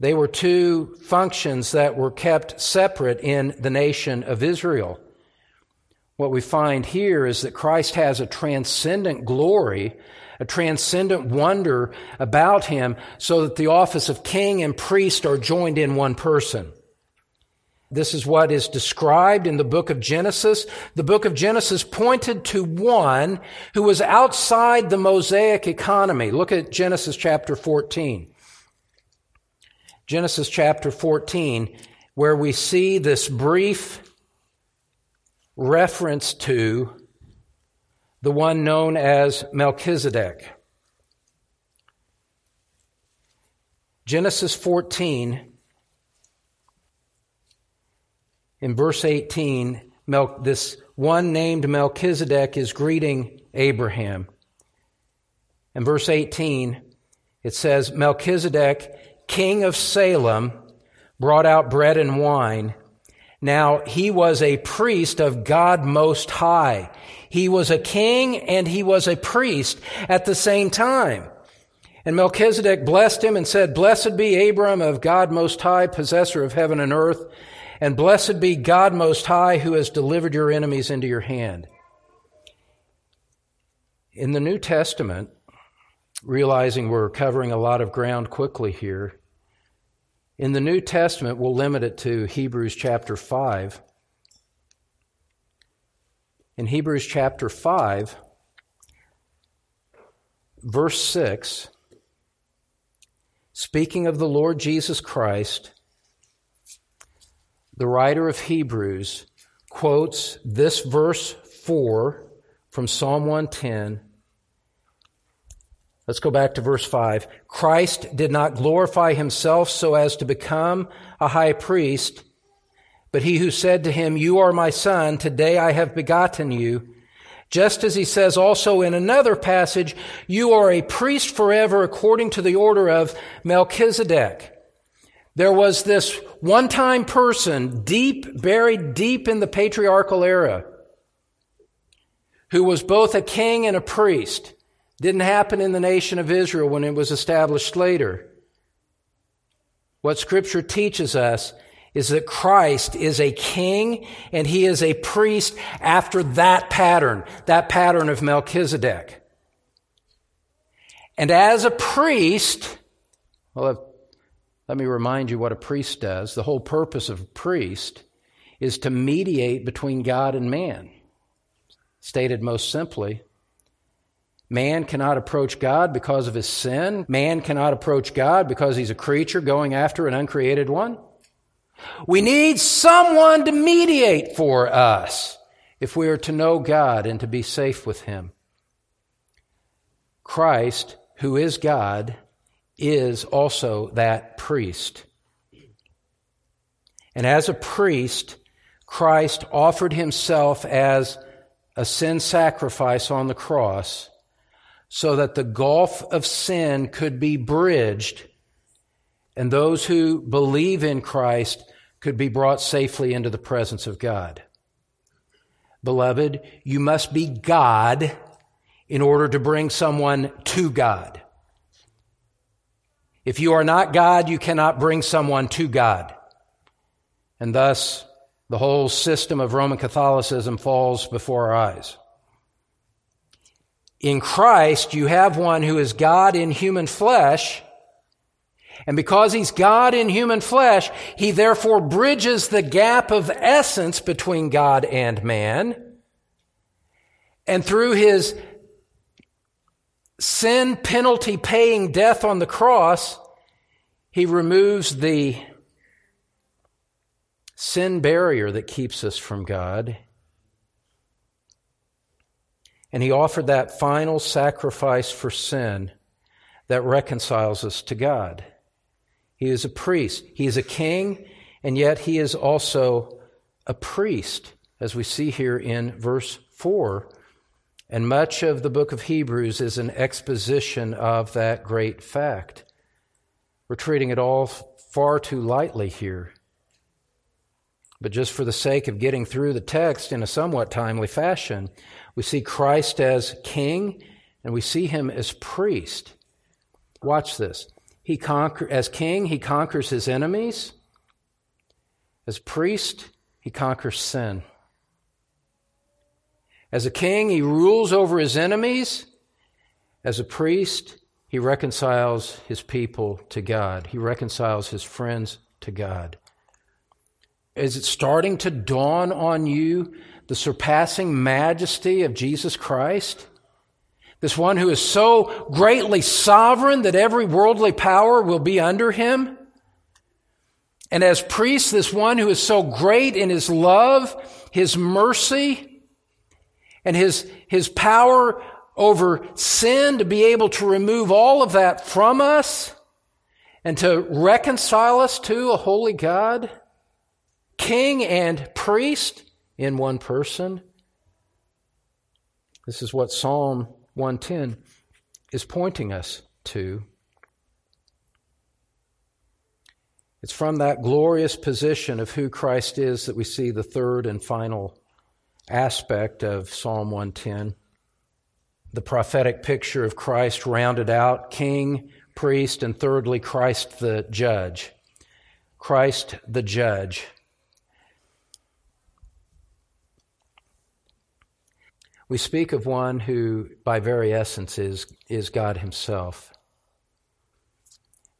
They were two functions that were kept separate in the nation of Israel. What we find here is that Christ has a transcendent glory, a transcendent wonder about him, so that the office of king and priest are joined in one person. This is what is described in the book of Genesis. The book of Genesis pointed to one who was outside the Mosaic economy. Look at Genesis chapter 14. Genesis chapter 14, where we see this brief reference to the one known as Melchizedek. Genesis 14, in verse 18, Mel- this one named Melchizedek is greeting Abraham. In verse 18, it says, Melchizedek, king of Salem, brought out bread and wine. Now, he was a priest of God Most High. He was a king and he was a priest at the same time. And Melchizedek blessed him and said, Blessed be Abram of God Most High, possessor of heaven and earth, and blessed be God Most High, who has delivered your enemies into your hand. In the New Testament, realizing we're covering a lot of ground quickly here, in the New Testament, we'll limit it to Hebrews chapter 5. In Hebrews chapter 5, verse 6, speaking of the Lord Jesus Christ, the writer of Hebrews quotes this verse 4 from Psalm 110 Let's go back to verse 5. Christ did not glorify himself so as to become a high priest, but he who said to him, You are my son, today I have begotten you. Just as he says also in another passage, You are a priest forever according to the order of Melchizedek. There was this one time person deep, buried deep in the patriarchal era who was both a king and a priest. Didn't happen in the nation of Israel when it was established later. What scripture teaches us is that Christ is a king and he is a priest after that pattern, that pattern of Melchizedek. And as a priest, well, let me remind you what a priest does. The whole purpose of a priest is to mediate between God and man. Stated most simply, Man cannot approach God because of his sin. Man cannot approach God because he's a creature going after an uncreated one. We need someone to mediate for us if we are to know God and to be safe with him. Christ, who is God, is also that priest. And as a priest, Christ offered himself as a sin sacrifice on the cross so that the gulf of sin could be bridged and those who believe in Christ could be brought safely into the presence of God. Beloved, you must be God in order to bring someone to God. If you are not God, you cannot bring someone to God. And thus, the whole system of Roman Catholicism falls before our eyes. In Christ, you have one who is God in human flesh, And because he's God in human flesh, he therefore bridges the gap of essence between God and man. And through his sin penalty paying death on the cross, he removes the sin barrier that keeps us from God. And he offered that final sacrifice for sin that reconciles us to God. He is a priest. He is a king, and yet he is also a priest, as we see here in verse 4. And much of the book of Hebrews is an exposition of that great fact. We're treating it all far too lightly here. But just for the sake of getting through the text in a somewhat timely fashion, we see Christ as king and we see him as priest. Watch this. He conquer, as king, he conquers his enemies. As priest, he conquers sin. As a king, he rules over his enemies. As a priest, he reconciles his people to God. He reconciles his friends to God. Is it starting to dawn on you the surpassing majesty of Jesus Christ? This one who is so greatly sovereign that every worldly power will be under him? And as priest, this one who is so great in his love, his mercy, and his, his power over sin to be able to remove all of that from us and to reconcile us to a holy God? king and priest in one person. This is what Psalm 110 is pointing us to. It's from that glorious position of who Christ is that we see the third and final aspect of Psalm 110. The prophetic picture of Christ rounded out king, priest, and thirdly, Christ the judge. Christ the judge. We speak of one who, by very essence, is, is God Himself.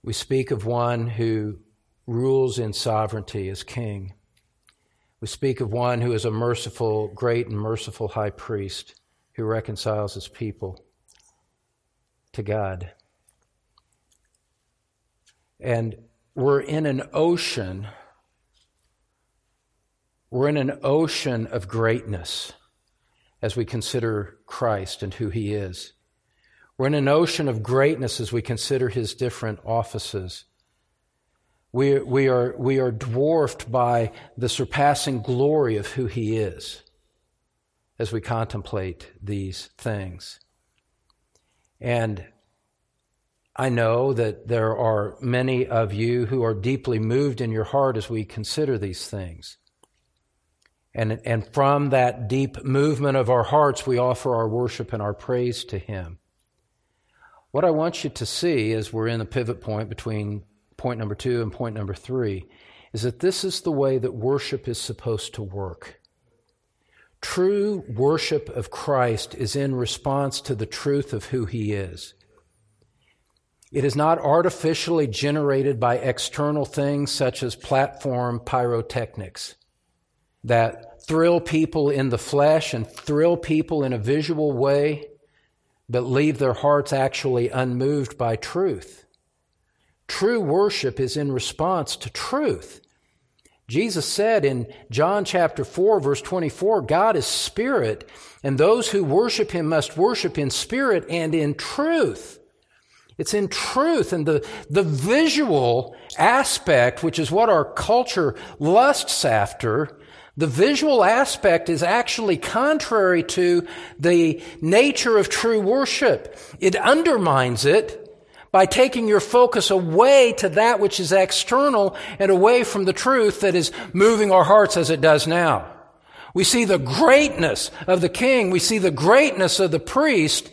We speak of one who rules in sovereignty as King. We speak of one who is a merciful, great and merciful high priest who reconciles his people to God. And we're in an ocean, we're in an ocean of greatness as we consider Christ and who he is. We're in an ocean of greatness as we consider his different offices. We, we, are, we are dwarfed by the surpassing glory of who he is as we contemplate these things. And I know that there are many of you who are deeply moved in your heart as we consider these things. And, and from that deep movement of our hearts, we offer our worship and our praise to Him. What I want you to see as we're in the pivot point between point number two and point number three is that this is the way that worship is supposed to work. True worship of Christ is in response to the truth of who He is. It is not artificially generated by external things such as platform pyrotechnics that thrill people in the flesh and thrill people in a visual way, but leave their hearts actually unmoved by truth. True worship is in response to truth. Jesus said in John chapter 4 verse 24, God is spirit, and those who worship him must worship in spirit and in truth. It's in truth and the, the visual aspect, which is what our culture lusts after, the visual aspect is actually contrary to the nature of true worship. It undermines it by taking your focus away to that which is external and away from the truth that is moving our hearts as it does now. We see the greatness of the king. We see the greatness of the priest.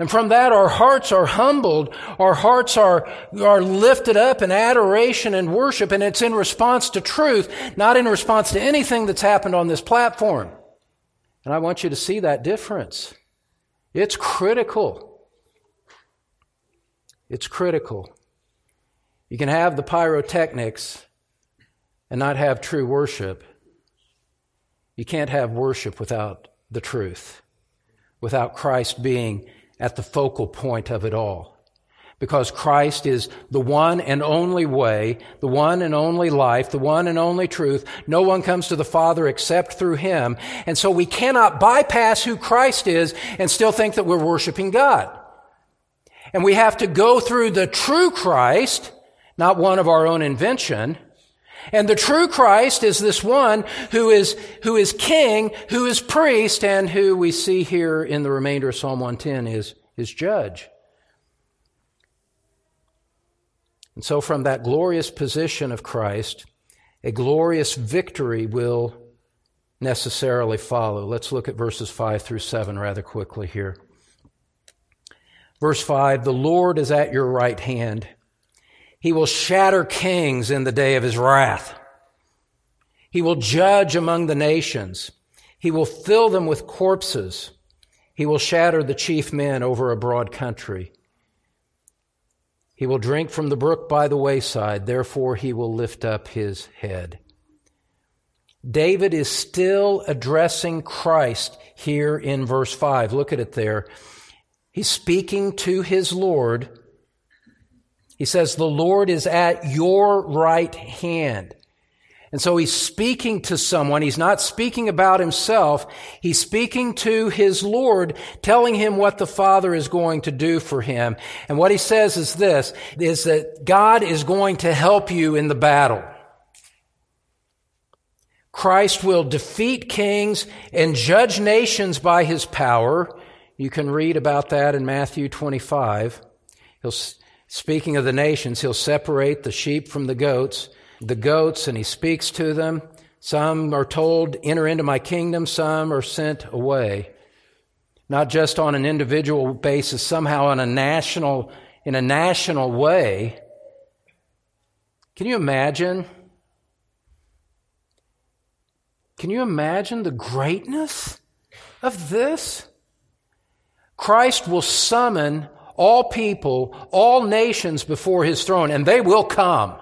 And from that, our hearts are humbled. Our hearts are, are lifted up in adoration and worship. And it's in response to truth, not in response to anything that's happened on this platform. And I want you to see that difference. It's critical. It's critical. You can have the pyrotechnics and not have true worship. You can't have worship without the truth, without Christ being at the focal point of it all. Because Christ is the one and only way, the one and only life, the one and only truth. No one comes to the Father except through Him. And so we cannot bypass who Christ is and still think that we're worshiping God. And we have to go through the true Christ, not one of our own invention, and the true Christ is this one who is, who is king, who is priest, and who we see here in the remainder of Psalm 110 is, is judge. And so from that glorious position of Christ, a glorious victory will necessarily follow. Let's look at verses 5 through 7 rather quickly here. Verse 5, the Lord is at your right hand. He will shatter kings in the day of his wrath. He will judge among the nations. He will fill them with corpses. He will shatter the chief men over a broad country. He will drink from the brook by the wayside. Therefore, he will lift up his head. David is still addressing Christ here in verse 5. Look at it there. He's speaking to his Lord he says, the Lord is at your right hand. And so he's speaking to someone. He's not speaking about himself. He's speaking to his Lord, telling him what the Father is going to do for him. And what he says is this, is that God is going to help you in the battle. Christ will defeat kings and judge nations by his power. You can read about that in Matthew 25. He'll Speaking of the nations, he'll separate the sheep from the goats, the goats, and he speaks to them. Some are told, enter into my kingdom. Some are sent away. Not just on an individual basis, somehow on a national, in a national way. Can you imagine? Can you imagine the greatness of this? Christ will summon all people, all nations before his throne, and they will come.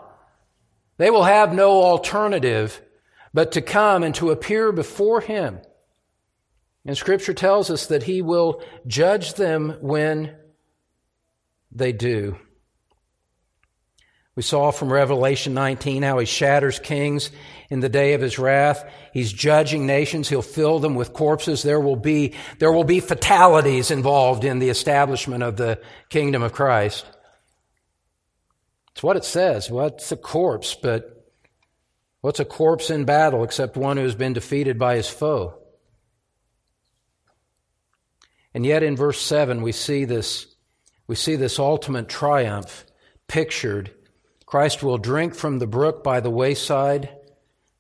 They will have no alternative but to come and to appear before him. And scripture tells us that he will judge them when they do. We saw from Revelation 19 how he shatters kings in the day of his wrath. He's judging nations. He'll fill them with corpses. There will be, there will be fatalities involved in the establishment of the kingdom of Christ. It's what it says. What's a corpse? But what's a corpse in battle except one who has been defeated by his foe? And yet in verse 7, we see this, we see this ultimate triumph pictured Christ will drink from the brook by the wayside.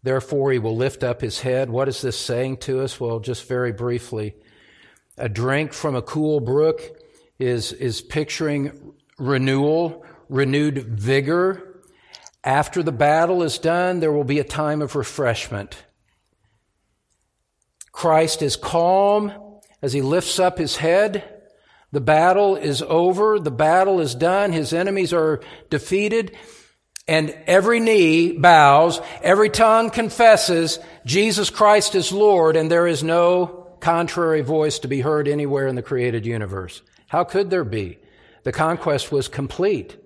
Therefore, he will lift up his head. What is this saying to us? Well, just very briefly. A drink from a cool brook is, is picturing renewal, renewed vigor. After the battle is done, there will be a time of refreshment. Christ is calm as he lifts up his head. The battle is over. The battle is done. His enemies are defeated. And every knee bows, every tongue confesses Jesus Christ is Lord, and there is no contrary voice to be heard anywhere in the created universe. How could there be? The conquest was complete.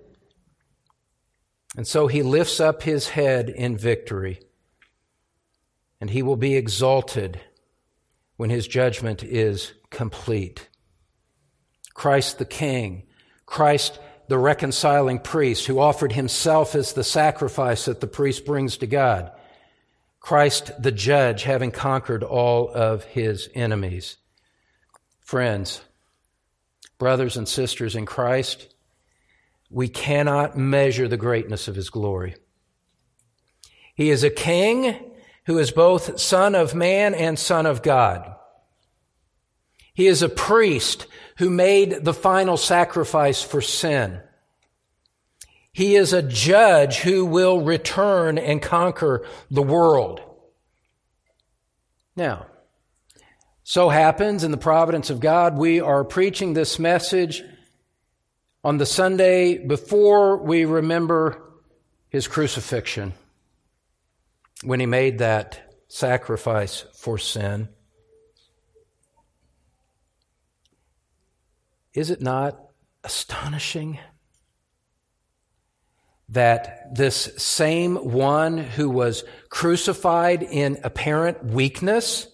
And so he lifts up his head in victory, and he will be exalted when his judgment is complete. Christ the King, Christ the reconciling priest who offered himself as the sacrifice that the priest brings to God. Christ the judge having conquered all of his enemies. Friends, brothers and sisters in Christ, we cannot measure the greatness of his glory. He is a king who is both son of man and son of God. He is a priest who made the final sacrifice for sin. He is a judge who will return and conquer the world. Now, so happens in the providence of God, we are preaching this message on the Sunday before we remember his crucifixion, when he made that sacrifice for sin. Is it not astonishing that this same one who was crucified in apparent weakness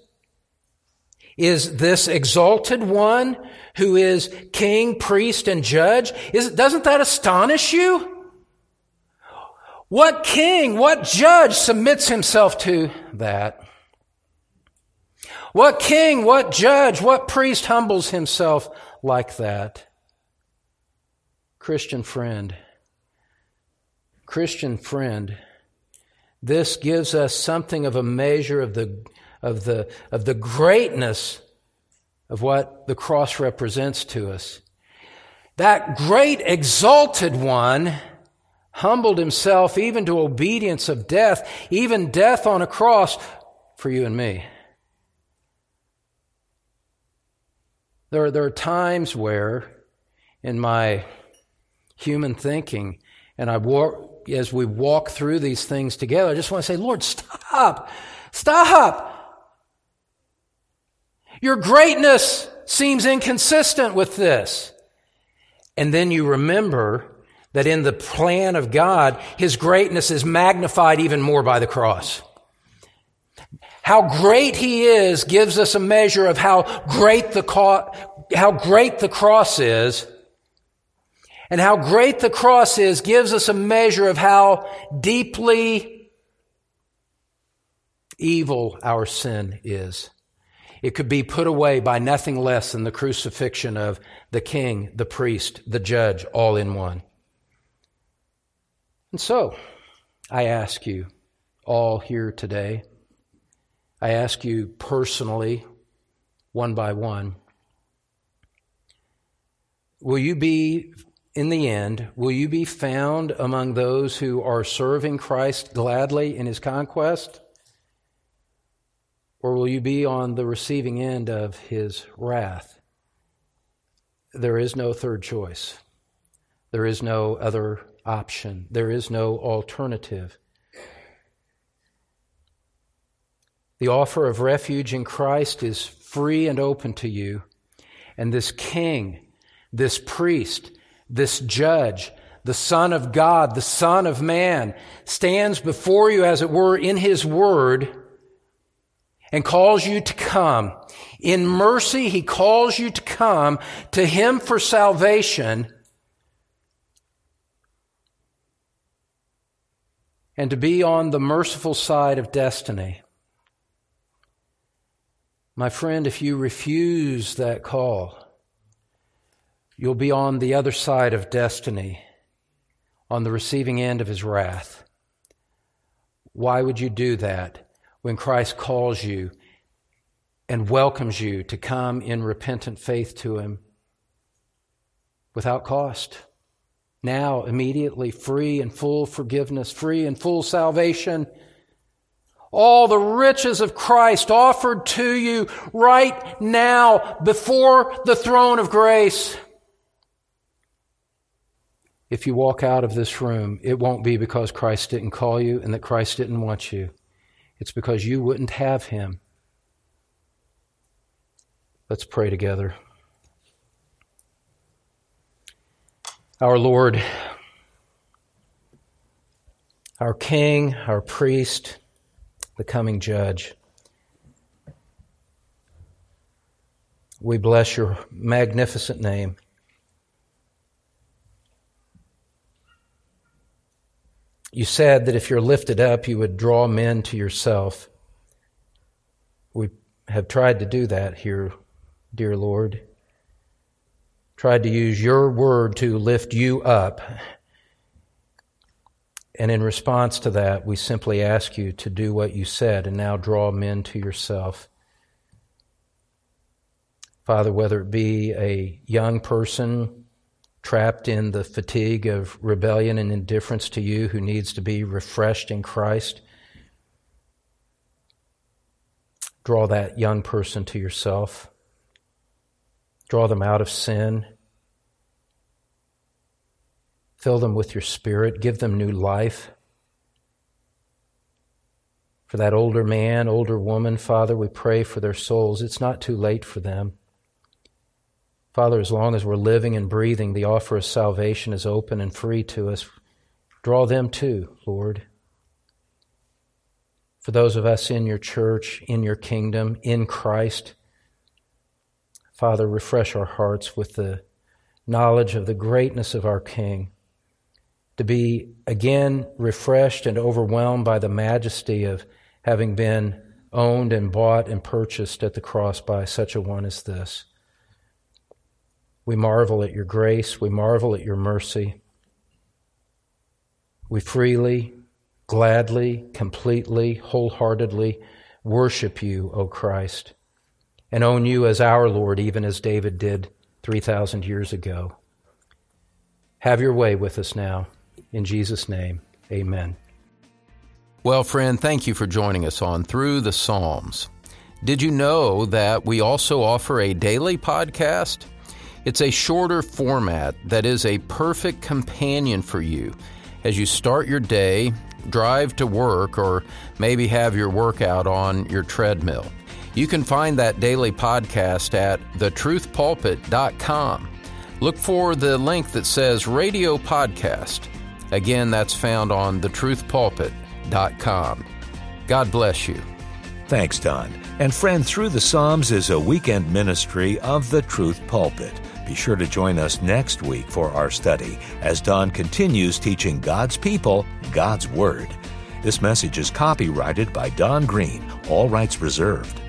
is this exalted one who is king, priest, and judge? Is, doesn't that astonish you? What king, what judge submits himself to that? What king, what judge, what priest humbles himself like that? Christian friend, Christian friend, this gives us something of a measure of the, of the, of the greatness of what the cross represents to us. That great exalted one humbled himself even to obedience of death, even death on a cross for you and me. There are, there are times where, in my human thinking, and I walk, as we walk through these things together, I just want to say, Lord, stop! Stop! Your greatness seems inconsistent with this. And then you remember that in the plan of God, His greatness is magnified even more by the cross. How great He is gives us a measure of how great the, co- how great the cross is. And how great the cross is gives us a measure of how deeply evil our sin is. It could be put away by nothing less than the crucifixion of the king, the priest, the judge, all in one. And so, I ask you all here today, I ask you personally, one by one, will you be, in the end, will you be found among those who are serving Christ gladly in his conquest? Or will you be on the receiving end of his wrath? There is no third choice. There is no other option. There is no alternative. The offer of refuge in Christ is free and open to you. And this king, this priest, this judge, the Son of God, the Son of Man, stands before you, as it were, in his word and calls you to come. In mercy, he calls you to come to him for salvation and to be on the merciful side of destiny. My friend, if you refuse that call, you'll be on the other side of destiny, on the receiving end of his wrath. Why would you do that? when Christ calls you and welcomes you to come in repentant faith to Him without cost. Now, immediately, free and full forgiveness, free and full salvation. All the riches of Christ offered to you right now before the throne of grace. If you walk out of this room, it won't be because Christ didn't call you and that Christ didn't want you. It's because you wouldn't have him. Let's pray together. Our Lord, our King, our priest, the coming judge. We bless your magnificent name. You said that if you're lifted up, you would draw men to yourself. We have tried to do that here, dear Lord. Tried to use your word to lift you up. And in response to that, we simply ask you to do what you said and now draw men to yourself. Father, whether it be a young person trapped in the fatigue of rebellion and indifference to you who needs to be refreshed in Christ. Draw that young person to yourself. Draw them out of sin. Fill them with your spirit. Give them new life. For that older man, older woman, Father, we pray for their souls. It's not too late for them. Father, as long as we're living and breathing, the offer of salvation is open and free to us. Draw them too, Lord. For those of us in your church, in your kingdom, in Christ, Father, refresh our hearts with the knowledge of the greatness of our King, to be again refreshed and overwhelmed by the majesty of having been owned and bought and purchased at the cross by such a one as this. We marvel at your grace. We marvel at your mercy. We freely, gladly, completely, wholeheartedly worship you, O Christ, and own you as our Lord, even as David did 3,000 years ago. Have your way with us now. In Jesus' name, amen. Well, friend, thank you for joining us on Through the Psalms. Did you know that we also offer a daily podcast? It's a shorter format that is a perfect companion for you as you start your day, drive to work, or maybe have your workout on your treadmill. You can find that daily podcast at thetruthpulpit.com. Look for the link that says Radio Podcast. Again, that's found on thetruthpulpit.com. God bless you. Thanks, Don. And friend, Through the Psalms is a weekend ministry of the Truth Pulpit. Be sure to join us next week for our study as Don continues teaching God's people God's Word. This message is copyrighted by Don Green, all rights reserved.